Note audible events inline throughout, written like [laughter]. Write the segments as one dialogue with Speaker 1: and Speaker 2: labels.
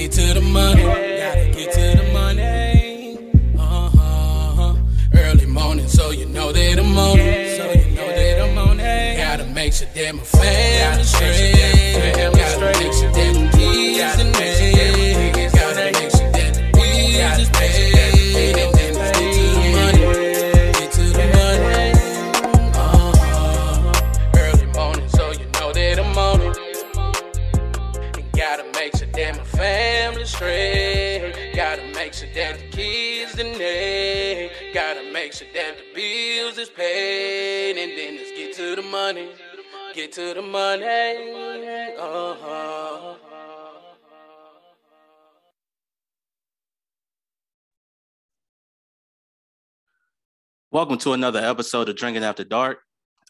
Speaker 1: get to the money. Gotta get to the money. Uh-huh. Early morning, so you know that I'm on it. So you know that I'm on it. Gotta make sure that my family straight. The bills is paid. And then let's get to the money. Get to the money. Uh-huh.
Speaker 2: Welcome to another episode of Drinking After Dark,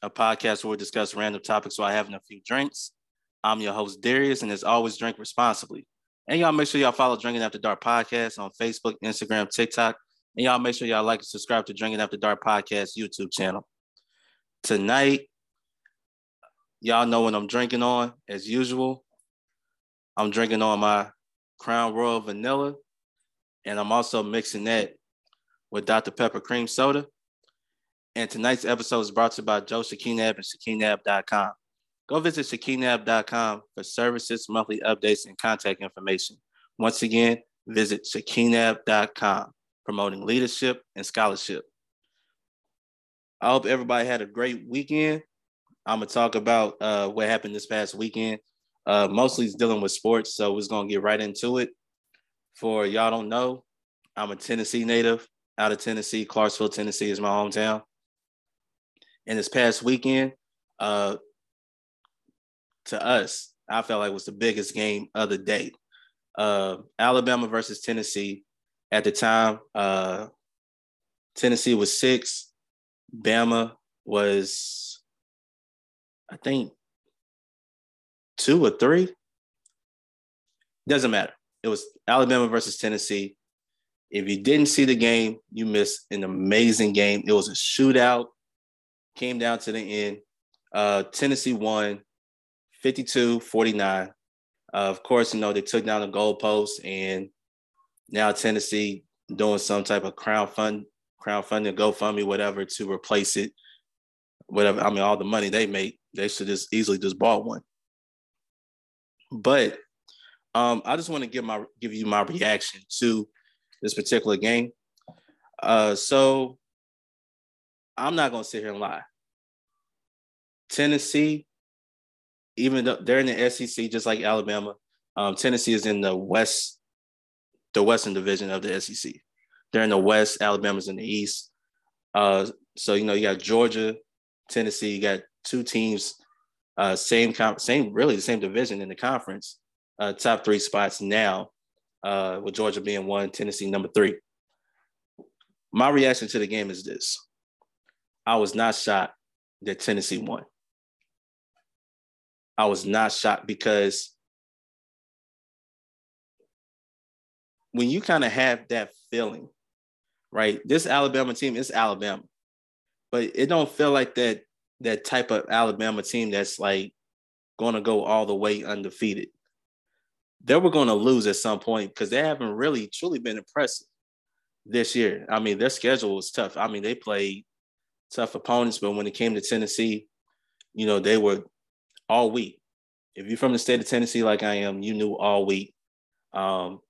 Speaker 2: a podcast where we discuss random topics while having a few drinks. I'm your host, Darius, and as always, drink responsibly. And y'all make sure y'all follow Drinking After Dark podcast on Facebook, Instagram, TikTok. And y'all make sure y'all like and subscribe to Drinking After Dark podcast YouTube channel. Tonight, y'all know what I'm drinking on, as usual. I'm drinking on my Crown Royal Vanilla, and I'm also mixing that with Dr. Pepper Cream Soda. And tonight's episode is brought to you by Joe Shakinab and Shakinab.com. Go visit Shakinab.com for services, monthly updates, and contact information. Once again, visit Shakinab.com, promoting leadership and scholarship. I hope everybody had a great weekend. I'm gonna talk about uh, what happened this past weekend. Uh, mostly it's dealing with sports, so we're gonna get right into it. For y'all don't know, I'm a Tennessee native out of Tennessee. Clarksville, Tennessee is my hometown. And this past weekend, uh, to us, I felt like was the biggest game of the day. Uh, Alabama versus Tennessee. At the time, uh, Tennessee was six. Bama was, I think, two or three. Doesn't matter. It was Alabama versus Tennessee. If you didn't see the game, you missed an amazing game. It was a shootout, came down to the end. Uh, Tennessee won 52 49. Uh, of course, you know, they took down the goalpost, and now Tennessee doing some type of crowdfund, crowdfunding, GoFundMe, whatever, to replace it. Whatever. I mean, all the money they make, they should just easily just bought one. But um, I just want to give my give you my reaction to this particular game. Uh, so I'm not gonna sit here and lie. Tennessee, even though they're in the SEC, just like Alabama, um, Tennessee is in the West, the Western Division of the SEC. They're in the West. Alabama's in the East. Uh, so you know you got Georgia, Tennessee. You got two teams, uh, same com- same really the same division in the conference. Uh, top three spots now, uh, with Georgia being one, Tennessee number three. My reaction to the game is this: I was not shocked that Tennessee won. I was not shocked because when you kind of have that feeling, right? This Alabama team is Alabama, but it don't feel like that that type of Alabama team that's like going to go all the way undefeated. They were going to lose at some point because they haven't really truly been impressive this year. I mean, their schedule was tough. I mean, they played tough opponents, but when it came to Tennessee, you know, they were all week. If you're from the state of Tennessee, like I am, you knew all week. Um,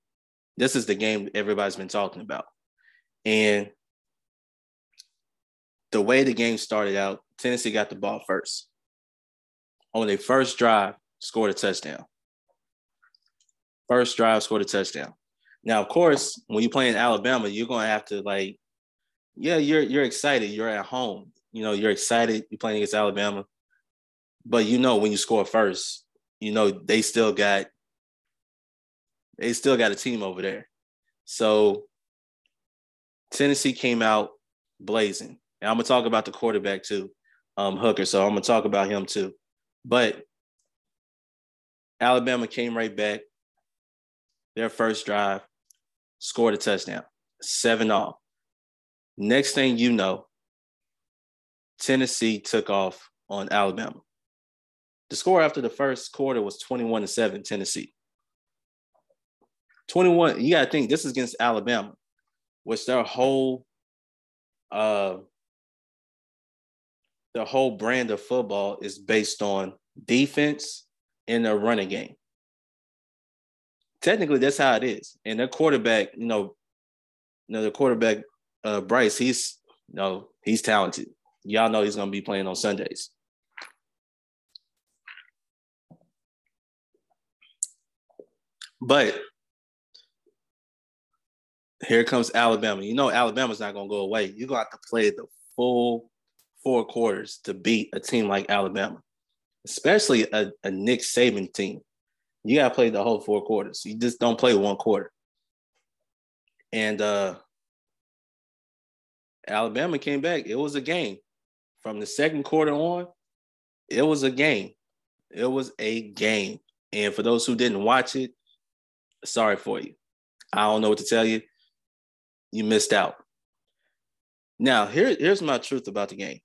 Speaker 2: this is the game everybody's been talking about. And the way the game started out, Tennessee got the ball first. On their first drive, scored a touchdown. First drive, scored a touchdown. Now, of course, when you play in Alabama, you're gonna have to like, yeah, you're you're excited. You're at home. You know, you're excited. You're playing against Alabama, but you know when you score first, you know they still got they still got a team over there. So Tennessee came out blazing. And I'm gonna talk about the quarterback too, um, Hooker. So I'm gonna talk about him too. But Alabama came right back. Their first drive, scored a touchdown, seven all. Next thing you know, Tennessee took off on Alabama. The score after the first quarter was 21 to 7, Tennessee. 21. You got to think this is against Alabama, which their whole uh the whole brand of football is based on defense and their running game. Technically, that's how it is. And their quarterback, you know, you know, the quarterback, uh, Bryce, he's you know, he's talented. Y'all know he's gonna be playing on Sundays. But here comes Alabama. You know Alabama's not gonna go away. You're gonna have to play the full four quarters to beat a team like Alabama, especially a, a Nick Saban team. You gotta play the whole four quarters. You just don't play one quarter. And uh Alabama came back. It was a game. From the second quarter on, it was a game. It was a game. And for those who didn't watch it, sorry for you. I don't know what to tell you. You missed out. Now, here, here's my truth about the game.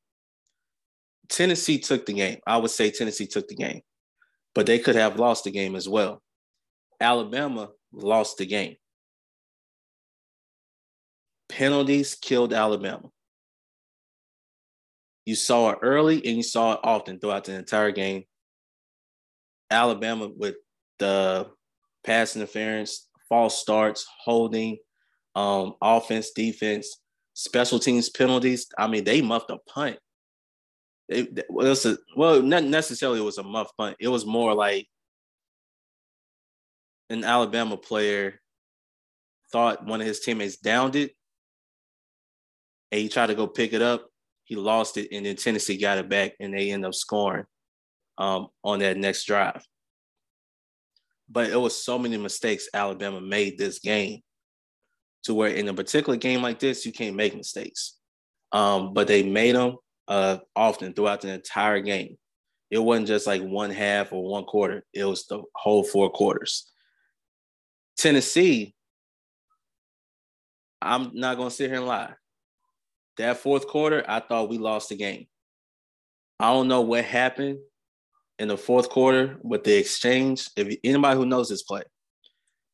Speaker 2: Tennessee took the game. I would say Tennessee took the game, but they could have lost the game as well. Alabama lost the game. Penalties killed Alabama. You saw it early and you saw it often throughout the entire game. Alabama with the pass interference, false starts, holding, um, offense, defense, special teams penalties. I mean, they muffed a punt. It, it was a, well, not necessarily it was a muff punt. It was more like an Alabama player thought one of his teammates downed it, and he tried to go pick it up. He lost it, and then Tennessee got it back, and they end up scoring um, on that next drive. But it was so many mistakes Alabama made this game to where in a particular game like this, you can't make mistakes. Um, but they made them uh, often throughout the entire game. It wasn't just like one half or one quarter, it was the whole four quarters. Tennessee, I'm not going to sit here and lie. That fourth quarter, I thought we lost the game. I don't know what happened in the fourth quarter with the exchange. If anybody who knows this play,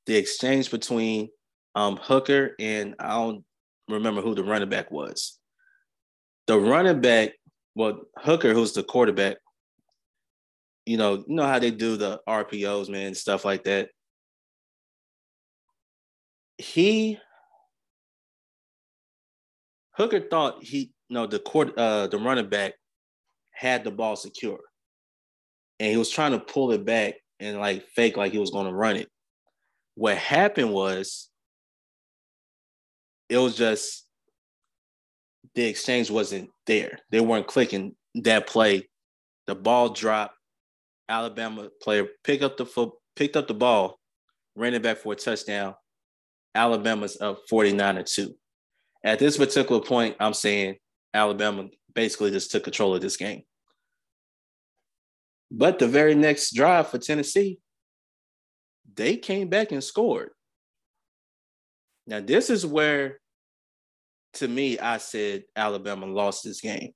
Speaker 2: the exchange between um, Hooker and I don't remember who the running back was. The running back, well, Hooker, who's the quarterback, you know, you know how they do the RPOs, man, stuff like that. He Hooker thought he, know, the court, uh, the running back had the ball secure and he was trying to pull it back and like fake like he was going to run it. What happened was it was just the exchange wasn't there. They weren't clicking that play. The ball dropped. Alabama player picked up the foot, picked up the ball, ran it back for a touchdown. Alabama's up 49 to 2. At this particular point, I'm saying Alabama basically just took control of this game. But the very next drive for Tennessee, they came back and scored. Now, this is where, to me, I said Alabama lost this game.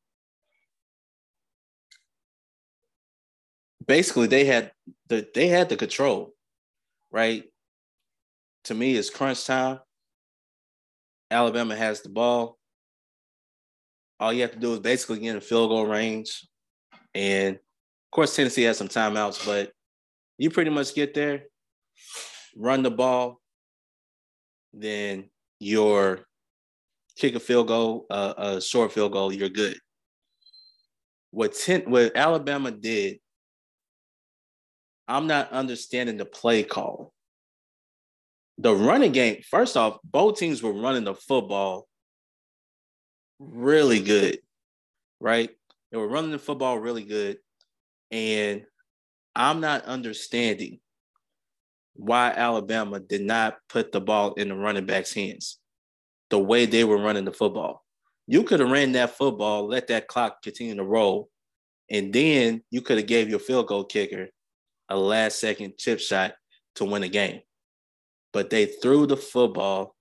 Speaker 2: Basically, they had the they had the control, right? To me, it's crunch time. Alabama has the ball. All you have to do is basically get in field goal range, and of course, Tennessee has some timeouts, but you pretty much get there, run the ball, then your kick a field goal, uh, a short field goal, you're good. What ten, what Alabama did, I'm not understanding the play call. The running game, first off, both teams were running the football really good, right? They were running the football really good. And I'm not understanding why Alabama did not put the ball in the running back's hands the way they were running the football. You could have ran that football, let that clock continue to roll, and then you could have gave your field goal kicker a last second chip shot to win a game. But they threw the football,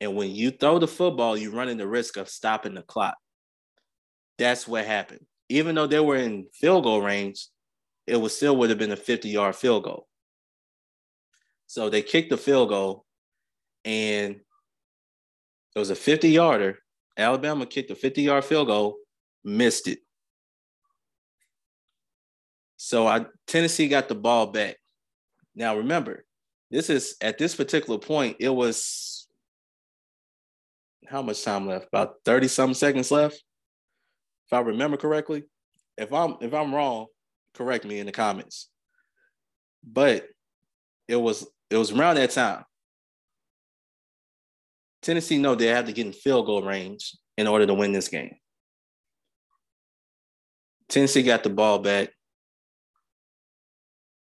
Speaker 2: and when you throw the football, you're running the risk of stopping the clock. That's what happened even though they were in field goal range, it was still would have been a 50 yard field goal. So they kicked the field goal, and it was a 50 yarder. Alabama kicked a 50 yard field goal, missed it. So I Tennessee got the ball back. Now remember, this is at this particular point, it was how much time left? About 30 some seconds left. If I remember correctly. If I'm if I'm wrong, correct me in the comments. But it was it was around that time. Tennessee know they have to get in field goal range in order to win this game. Tennessee got the ball back.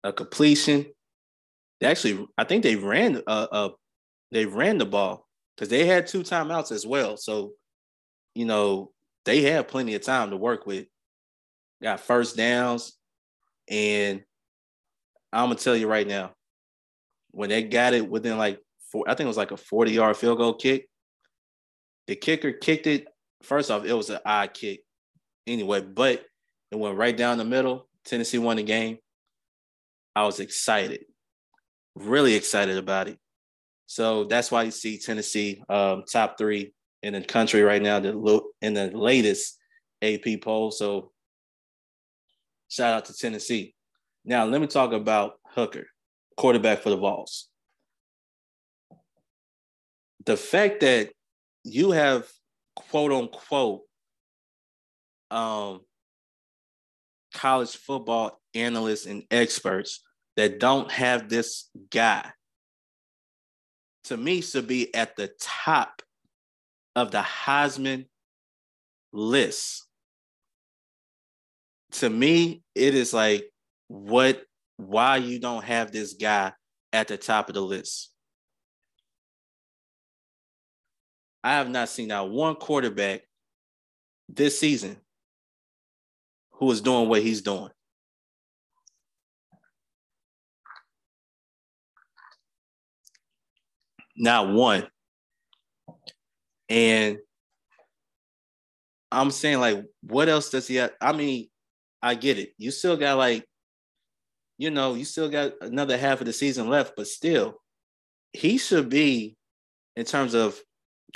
Speaker 2: A completion. They actually, I think they ran uh, uh they ran the ball because they had two timeouts as well. So, you know, they had plenty of time to work with. Got first downs, and I'm gonna tell you right now, when they got it within like four, I think it was like a 40 yard field goal kick. The kicker kicked it. First off, it was an odd kick anyway, but it went right down the middle. Tennessee won the game. I was excited, really excited about it. So that's why you see Tennessee um, top three in the country right now, the in the latest AP poll. So shout out to Tennessee. Now let me talk about Hooker, quarterback for the Vols. The fact that you have quote unquote um, college football analysts and experts that don't have this guy to me should be at the top of the Heisman list. To me, it is like what why you don't have this guy at the top of the list. I have not seen that one quarterback this season who is doing what he's doing. Not one. And I'm saying, like, what else does he have? I mean, I get it. You still got like, you know, you still got another half of the season left, but still, he should be, in terms of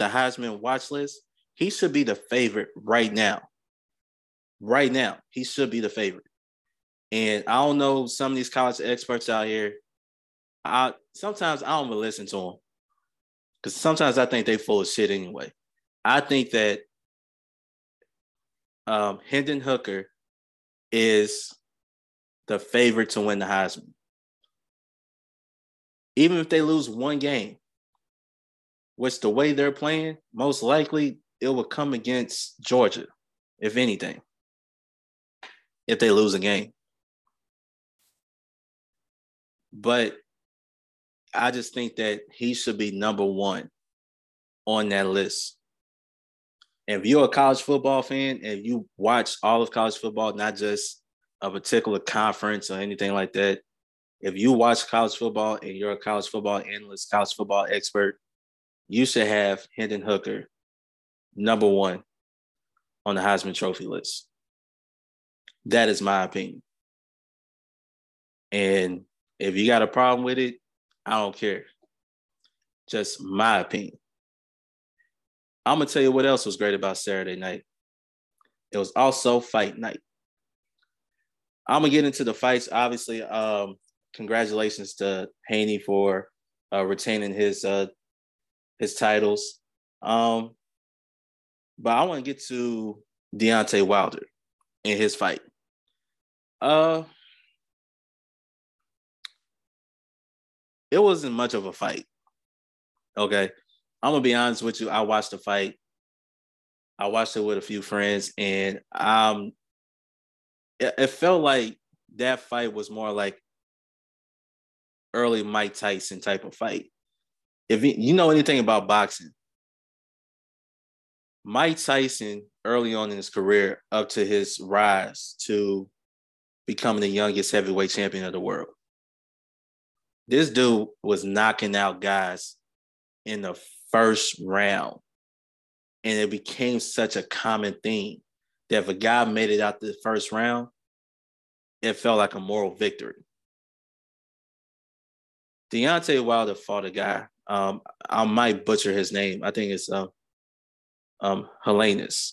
Speaker 2: the Heisman watch list, he should be the favorite right now. Right now, he should be the favorite. And I don't know some of these college experts out here. I sometimes I don't even listen to them because sometimes I think they full of shit anyway. I think that um, Hendon Hooker is the favorite to win the Heisman. Even if they lose one game, which the way they're playing, most likely it will come against Georgia, if anything, if they lose a game. But I just think that he should be number one on that list. if you're a college football fan and you watch all of college football, not just a particular conference or anything like that, if you watch college football and you're a college football analyst, college football expert, you should have Hendon Hooker number one on the Heisman Trophy list. That is my opinion. And if you got a problem with it, I don't care. Just my opinion. I'm gonna tell you what else was great about Saturday night. It was also fight night. I'm gonna get into the fights. Obviously, um, congratulations to Haney for uh, retaining his uh, his titles. Um, but I want to get to Deontay Wilder in his fight. Uh, it wasn't much of a fight. Okay. I'm gonna be honest with you. I watched the fight. I watched it with a few friends, and um, it, it felt like that fight was more like early Mike Tyson type of fight. If you know anything about boxing, Mike Tyson early on in his career, up to his rise to becoming the youngest heavyweight champion of the world, this dude was knocking out guys in the first round. And it became such a common theme that if a guy made it out the first round, it felt like a moral victory. Deontay Wilder fought a guy. Um, I might butcher his name. I think it's um, um, Helenius.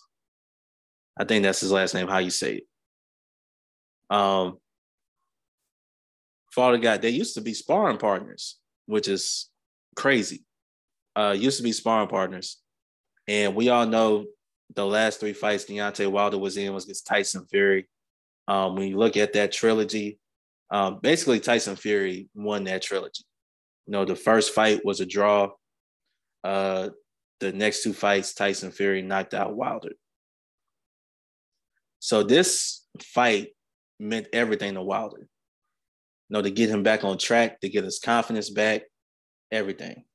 Speaker 2: I think that's his last name. How you say it? Um, fought a guy. They used to be sparring partners, which is crazy. Uh, used to be sparring partners, and we all know the last three fights Deontay Wilder was in was against Tyson Fury. Um, when you look at that trilogy, um, basically Tyson Fury won that trilogy. You know, the first fight was a draw. Uh, the next two fights, Tyson Fury knocked out Wilder. So this fight meant everything to Wilder. You know, to get him back on track, to get his confidence back, everything. [sighs]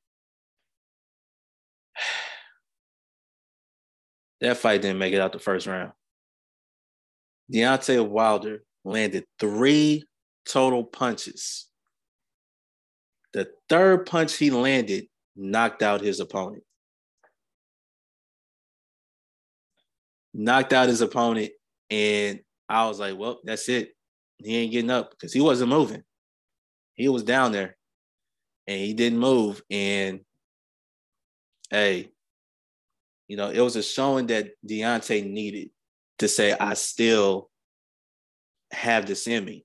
Speaker 2: That fight didn't make it out the first round. Deontay Wilder landed three total punches. The third punch he landed knocked out his opponent. Knocked out his opponent, and I was like, well, that's it. He ain't getting up because he wasn't moving. He was down there and he didn't move. And hey, you know, it was a showing that Deontay needed to say, I still have this in me.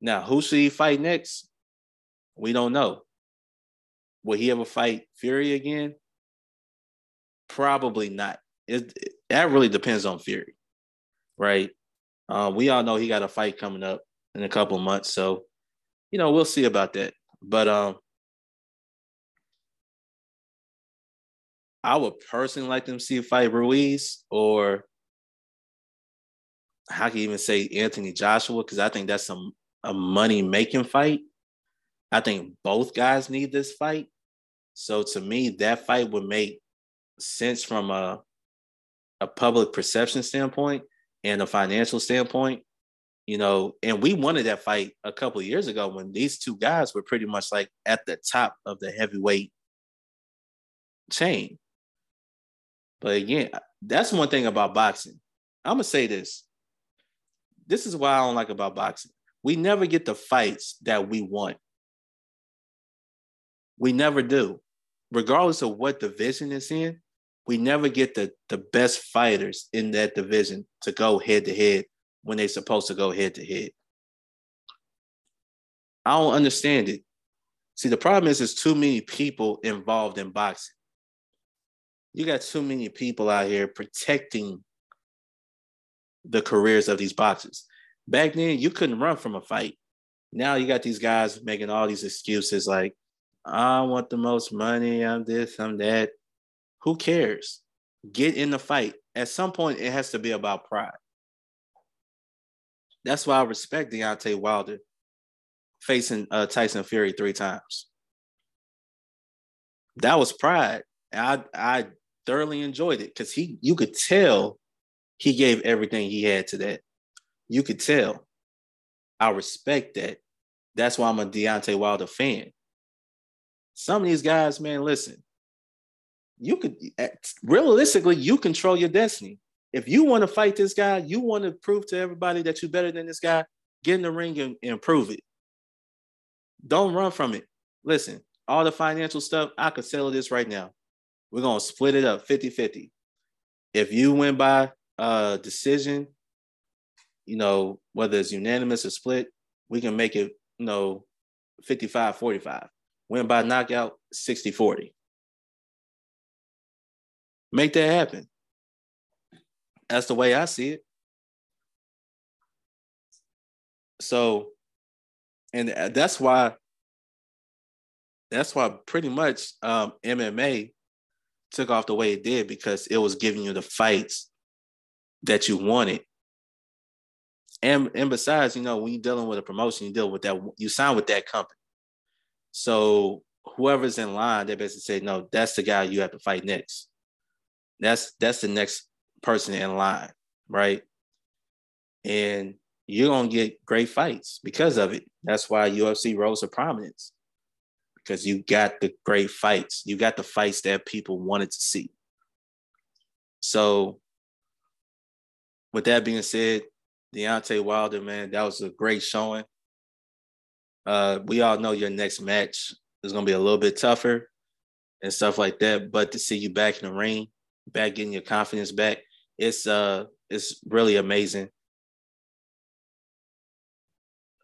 Speaker 2: Now, who should he fight next? We don't know. Will he ever fight Fury again? Probably not. It, it that really depends on Fury, right? Uh, we all know he got a fight coming up in a couple months, so you know we'll see about that. But um, I would personally like them to see a fight Ruiz or how can even say Anthony Joshua because I think that's some a money making fight. I think both guys need this fight. So to me, that fight would make sense from a a public perception standpoint and a financial standpoint. You know, and we wanted that fight a couple years ago when these two guys were pretty much like at the top of the heavyweight chain. But again, that's one thing about boxing. I'm gonna say this. This is why I don't like about boxing. We never get the fights that we want. We never do. Regardless of what division it's in, we never get the, the best fighters in that division to go head to head when they're supposed to go head to head. I don't understand it. See, the problem is there's too many people involved in boxing you got too many people out here protecting the careers of these boxers. Back then, you couldn't run from a fight. Now you got these guys making all these excuses like, I want the most money, I'm this, I'm that. Who cares? Get in the fight. At some point, it has to be about pride. That's why I respect Deontay Wilder facing uh, Tyson Fury three times. That was pride. I I thoroughly enjoyed it because he you could tell he gave everything he had to that. You could tell. I respect that. That's why I'm a Deontay Wilder fan. Some of these guys, man, listen. You could eh, realistically, you control your destiny. If you want to fight this guy, you want to prove to everybody that you're better than this guy, get in the ring and, and prove it. Don't run from it. Listen, all the financial stuff, I could settle this right now. We're gonna split it up 50-50. If you win by uh decision, you know, whether it's unanimous or split, we can make it, you know, 55-45. Win by knockout, 60-40. Make that happen. That's the way I see it. So, and that's why that's why pretty much um, MMA took off the way it did because it was giving you the fights that you wanted. And and besides, you know, when you're dealing with a promotion, you deal with that, you sign with that company. So whoever's in line, they basically say, no, that's the guy you have to fight next. That's that's the next person in line, right? And you're gonna get great fights because of it. That's why UFC rose to prominence because you got the great fights. You got the fights that people wanted to see. So, with that being said, Deontay Wilder, man, that was a great showing. Uh, we all know your next match is going to be a little bit tougher and stuff like that. But to see you back in the ring, back getting your confidence back, it's uh, it's really amazing.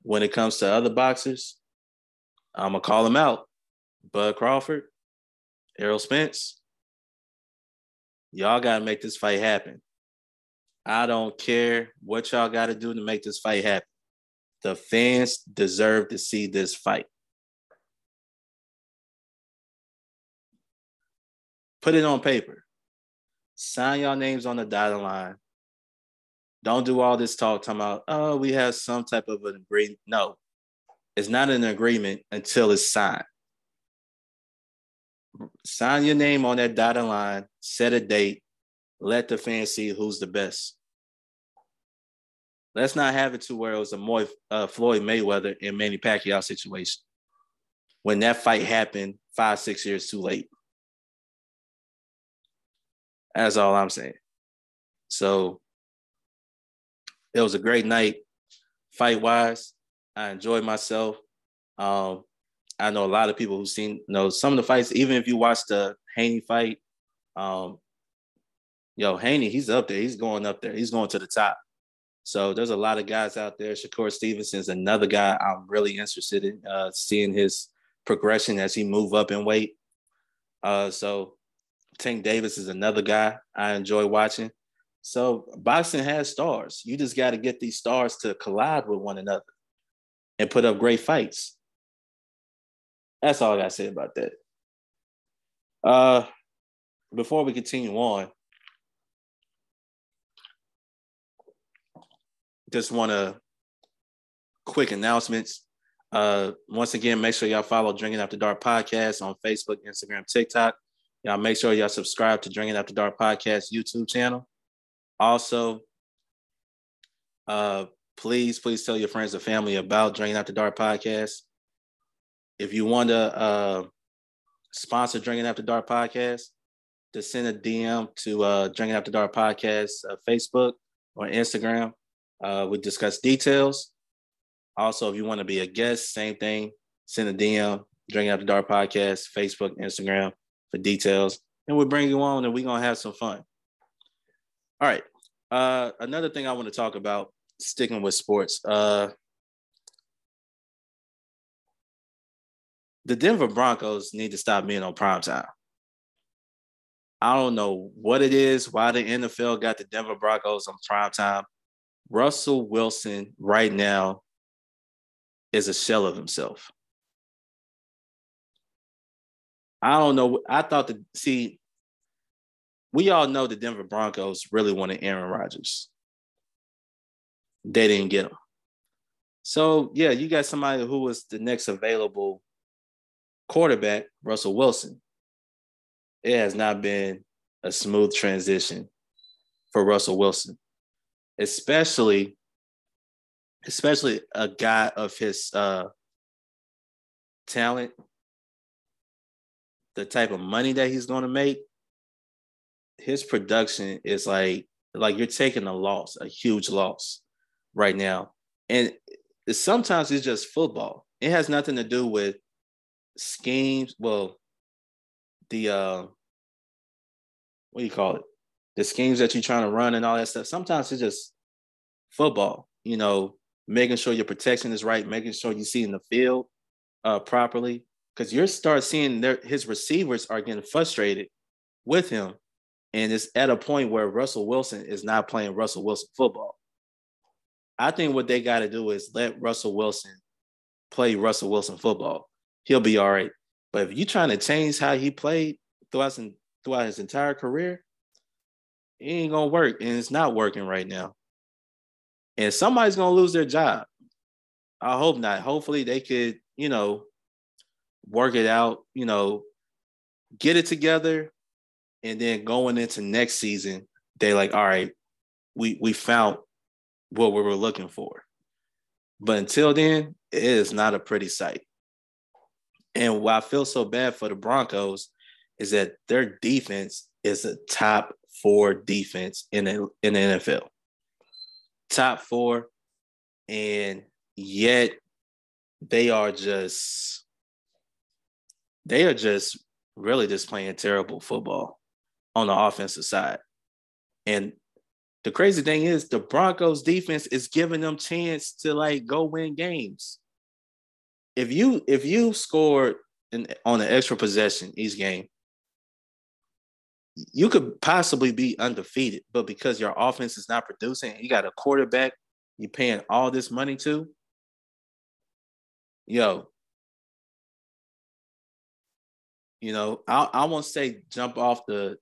Speaker 2: When it comes to other boxers, I'm gonna call them out. Bud Crawford, Errol Spence, y'all gotta make this fight happen. I don't care what y'all gotta do to make this fight happen. The fans deserve to see this fight. Put it on paper. Sign y'all names on the dotted line. Don't do all this talk talking about, oh, we have some type of an agreement. No, it's not an agreement until it's signed. Sign your name on that dotted line, set a date, let the fans see who's the best. Let's not have it to where it was a uh, Floyd Mayweather and Manny Pacquiao situation when that fight happened five, six years too late. That's all I'm saying. So it was a great night, fight wise. I enjoyed myself. Um, I know a lot of people who've seen you know some of the fights. Even if you watch the Haney fight, um, yo Haney, he's up there. He's going up there. He's going to the top. So there's a lot of guys out there. Shakur Stevenson's another guy I'm really interested in uh, seeing his progression as he move up in weight. Uh, so Tank Davis is another guy I enjoy watching. So boxing has stars. You just got to get these stars to collide with one another and put up great fights. That's all I got to say about that. Uh, before we continue on, just want to quick announcements. Uh, once again, make sure y'all follow Drinking After Dark podcast on Facebook, Instagram, TikTok. Y'all make sure y'all subscribe to Drinking After Dark podcast YouTube channel. Also, uh, please, please tell your friends and family about Drinking After Dark podcast. If you want to uh, sponsor Drinking After Dark podcast, to send a DM to uh, Drinking After Dark podcast uh, Facebook or Instagram. Uh, we discuss details. Also, if you want to be a guest, same thing. Send a DM, Drinking After Dark podcast, Facebook, Instagram for details, and we'll bring you on, and we're gonna have some fun. All right. Uh, another thing I want to talk about, sticking with sports. Uh, the Denver Broncos need to stop being on prime time. I don't know what it is, why the NFL got the Denver Broncos on prime time. Russell Wilson right now is a shell of himself. I don't know. I thought that see, we all know the Denver Broncos really wanted Aaron Rodgers. They didn't get him. So yeah, you got somebody who was the next available quarterback, Russell Wilson. It has not been a smooth transition for Russell Wilson, especially, especially a guy of his uh, talent, the type of money that he's going to make his production is like like you're taking a loss, a huge loss right now. And sometimes it's just football. It has nothing to do with schemes. Well, the uh what do you call it? The schemes that you're trying to run and all that stuff. Sometimes it's just football, you know, making sure your protection is right, making sure you see in the field uh properly. Because you start seeing their his receivers are getting frustrated with him and it's at a point where Russell Wilson is not playing Russell Wilson football. I think what they got to do is let Russell Wilson play Russell Wilson football. He'll be all right. But if you're trying to change how he played throughout his, throughout his entire career, it ain't gonna work, and it's not working right now. And somebody's gonna lose their job. I hope not. Hopefully, they could, you know, work it out. You know, get it together, and then going into next season, they like, all right, we we found what we were looking for. But until then, it is not a pretty sight. And why I feel so bad for the Broncos is that their defense is a top four defense in the, in the NFL. Top four, and yet they are just they are just really just playing terrible football on the offensive side. And the crazy thing is the Broncos defense is giving them chance to like go win games. If you if you scored on an extra possession each game, you could possibly be undefeated, but because your offense is not producing, you got a quarterback you're paying all this money to. Yo, you know, I I won't say jump off the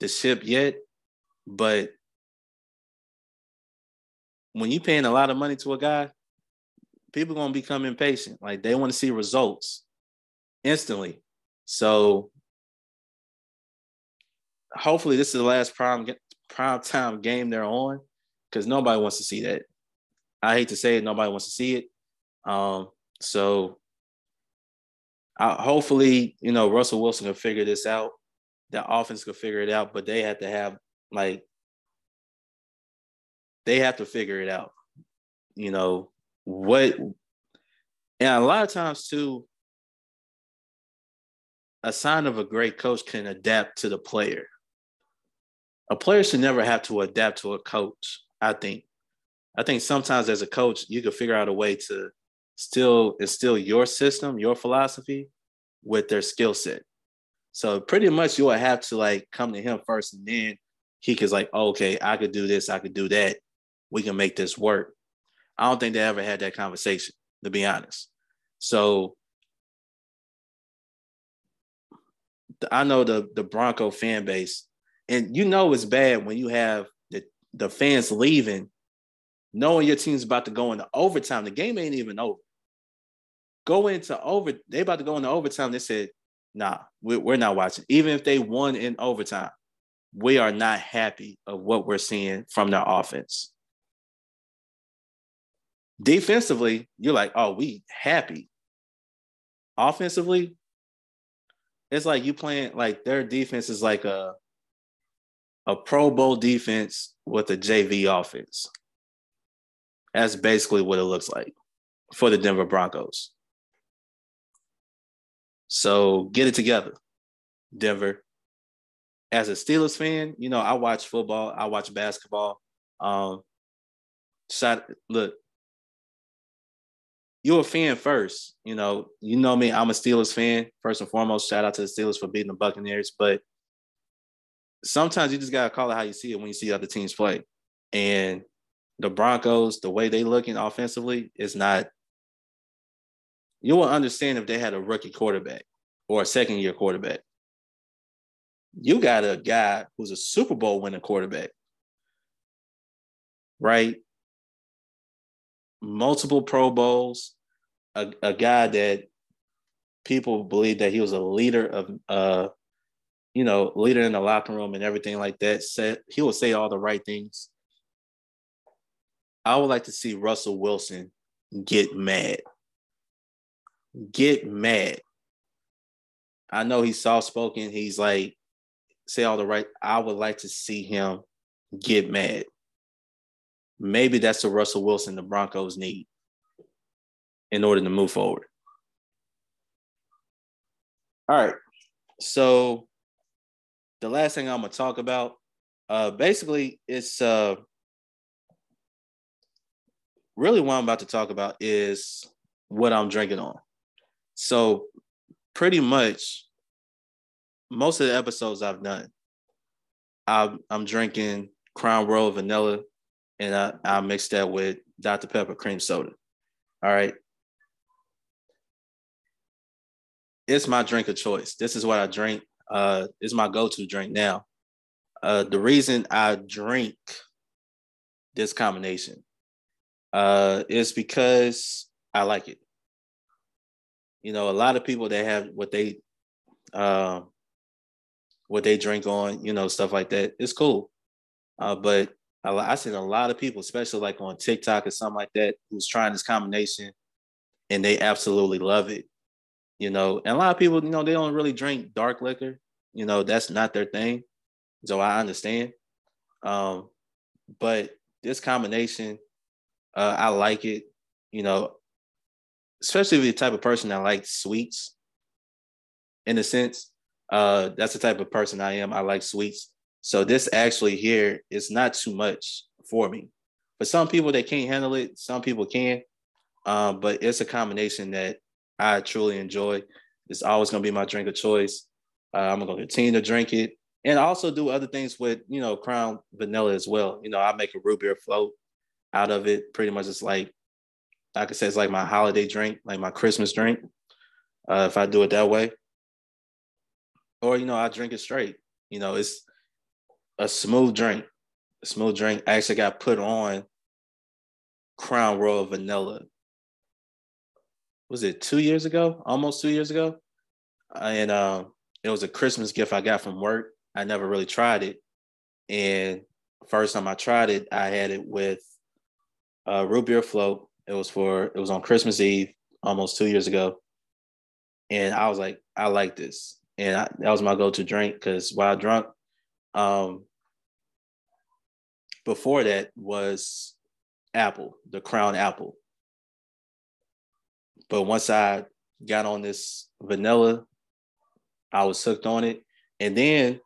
Speaker 2: the ship yet, but when you're paying a lot of money to a guy, people gonna become impatient. Like they want to see results instantly. So hopefully this is the last prime prime time game they're on because nobody wants to see that. I hate to say it, nobody wants to see it. Um, so I, hopefully, you know, Russell Wilson can figure this out. The offense can figure it out, but they have to have like they have to figure it out. You know what? And a lot of times too, a sign of a great coach can adapt to the player. A player should never have to adapt to a coach. I think. I think sometimes as a coach, you can figure out a way to still instill your system, your philosophy with their skill set. So pretty much you will have to like come to him first and then he could like, oh, okay, I could do this, I could do that. We can make this work. I don't think they ever had that conversation, to be honest. So I know the the Bronco fan base, and you know it's bad when you have the, the fans leaving, knowing your team's about to go into overtime. The game ain't even over. Go into over, they about to go into overtime. They said, nah, we're not watching. Even if they won in overtime, we are not happy of what we're seeing from their offense. Defensively, you're like, oh, we happy. Offensively, it's like you playing like their defense is like a a Pro Bowl defense with a JV offense. That's basically what it looks like for the Denver Broncos. So get it together, Denver. As a Steelers fan, you know, I watch football, I watch basketball. Um, shot, look, you're a fan first. You know, you know me. I'm a Steelers fan first and foremost. Shout out to the Steelers for beating the Buccaneers. But sometimes you just gotta call it how you see it when you see other teams play. And the Broncos, the way they looking offensively, is not. You will understand if they had a rookie quarterback or a second year quarterback. You got a guy who's a Super Bowl winning quarterback, right? multiple Pro Bowls, a, a guy that people believe that he was a leader of uh you know, leader in the locker room and everything like that. Said he will say all the right things. I would like to see Russell Wilson get mad. Get mad. I know he's soft spoken. He's like, say all the right. I would like to see him get mad maybe that's the Russell Wilson the Broncos need in order to move forward. All right. So the last thing I'm gonna talk about, uh, basically, it's uh, really what I'm about to talk about is what I'm drinking on. So pretty much most of the episodes I've done, I'm, I'm drinking Crown Royal Vanilla and I, I'll mix that with Dr. Pepper cream soda. All right. It's my drink of choice. This is what I drink. Uh, it's my go-to drink now. Uh, the reason I drink this combination uh, is because I like it. You know, a lot of people that have what they uh, what they drink on, you know, stuff like that. It's cool, uh, but I seen a lot of people, especially like on TikTok or something like that, who's trying this combination and they absolutely love it. You know, and a lot of people, you know, they don't really drink dark liquor. You know, that's not their thing. So I understand. Um, but this combination, uh, I like it. You know, especially the type of person that likes sweets, in a sense, uh, that's the type of person I am. I like sweets. So this actually here is not too much for me. For some people, they can't handle it. Some people can, um, but it's a combination that I truly enjoy. It's always going to be my drink of choice. Uh, I'm going to continue to drink it and also do other things with you know Crown Vanilla as well. You know, I make a root beer float out of it. Pretty much, it's like like I could say it's like my holiday drink, like my Christmas drink. Uh, if I do it that way, or you know, I drink it straight. You know, it's a smooth drink. A smooth drink. I actually got put on Crown Royal Vanilla. Was it two years ago? Almost two years ago, and uh, it was a Christmas gift I got from work. I never really tried it, and first time I tried it, I had it with uh, root beer float. It was for it was on Christmas Eve, almost two years ago, and I was like, I like this, and I, that was my go-to drink because while drunk, um, before that was apple, the Crown apple. But once I got on this vanilla, I was hooked on it, and then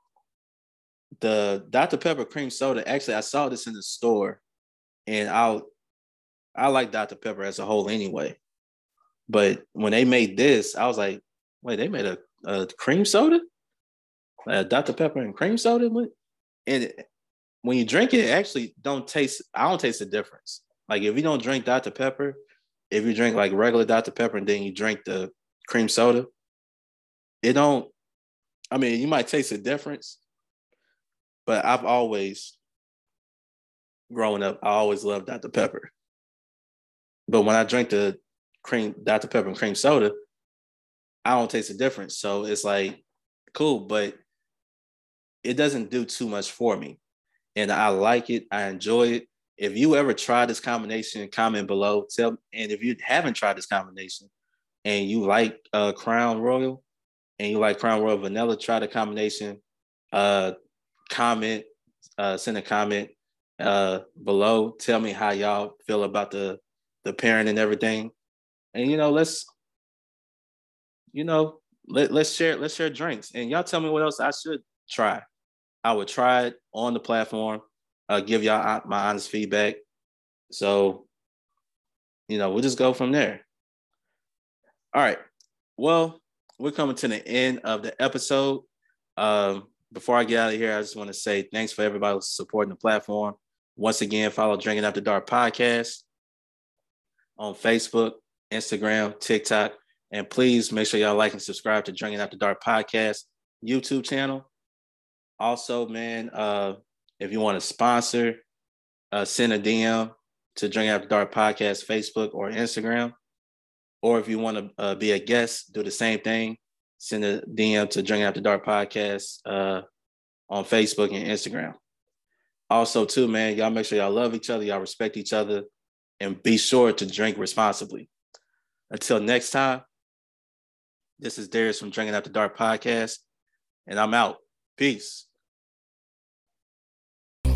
Speaker 2: the Dr Pepper cream soda. Actually, I saw this in the store, and I I like Dr. Pepper as a whole anyway. But when they made this, I was like, wait, they made a, a cream soda? Uh, Dr. Pepper and cream soda? And it, when you drink it, it actually don't taste, I don't taste the difference. Like if you don't drink Dr. Pepper, if you drink like regular Dr. Pepper and then you drink the cream soda, it don't, I mean, you might taste a difference, but I've always, growing up, I always loved Dr. Pepper. But when I drink the cream Dr. Pepper and cream soda, I don't taste the difference. So it's like cool, but it doesn't do too much for me. And I like it. I enjoy it. If you ever try this combination, comment below. Tell and if you haven't tried this combination and you like uh, Crown Royal and you like Crown Royal Vanilla, try the combination. Uh, comment, uh, send a comment uh, below. Tell me how y'all feel about the the parent and everything. And you know, let's you know, let, let's share let's share drinks. And y'all tell me what else I should try. I would try it on the platform, uh, give y'all my honest feedback. So, you know, we'll just go from there. All right. Well, we're coming to the end of the episode. Um, before I get out of here, I just want to say thanks for everybody supporting the platform. Once again, follow Drinking After Dark podcast on Facebook, Instagram, TikTok. And please make sure y'all like and subscribe to Drinking After Dark podcast YouTube channel. Also, man, uh, if you want to sponsor, uh, send a DM to Drinking After Dark podcast Facebook or Instagram. Or if you want to uh, be a guest, do the same thing. Send a DM to Drinking After Dark podcast uh, on Facebook and Instagram. Also, too, man, y'all make sure y'all love each other, y'all respect each other, and be sure to drink responsibly. Until next time, this is Darius from Drinking After Dark podcast, and I'm out. Peace.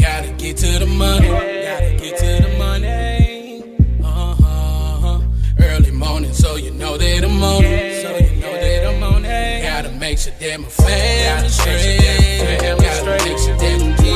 Speaker 1: Gotta get to the money. Gotta get to the money. Uh-huh. Early morning, so you know that I'm on it. So you know that I'm on it. Gotta make sure that my family straight. Gotta make sure that my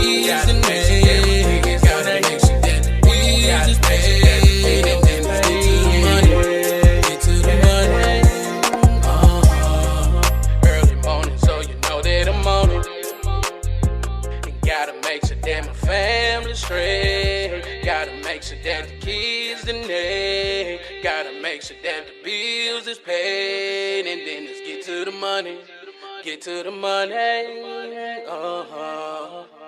Speaker 1: that the bills is paid, and then let's get to the money, get to the money. Uh huh.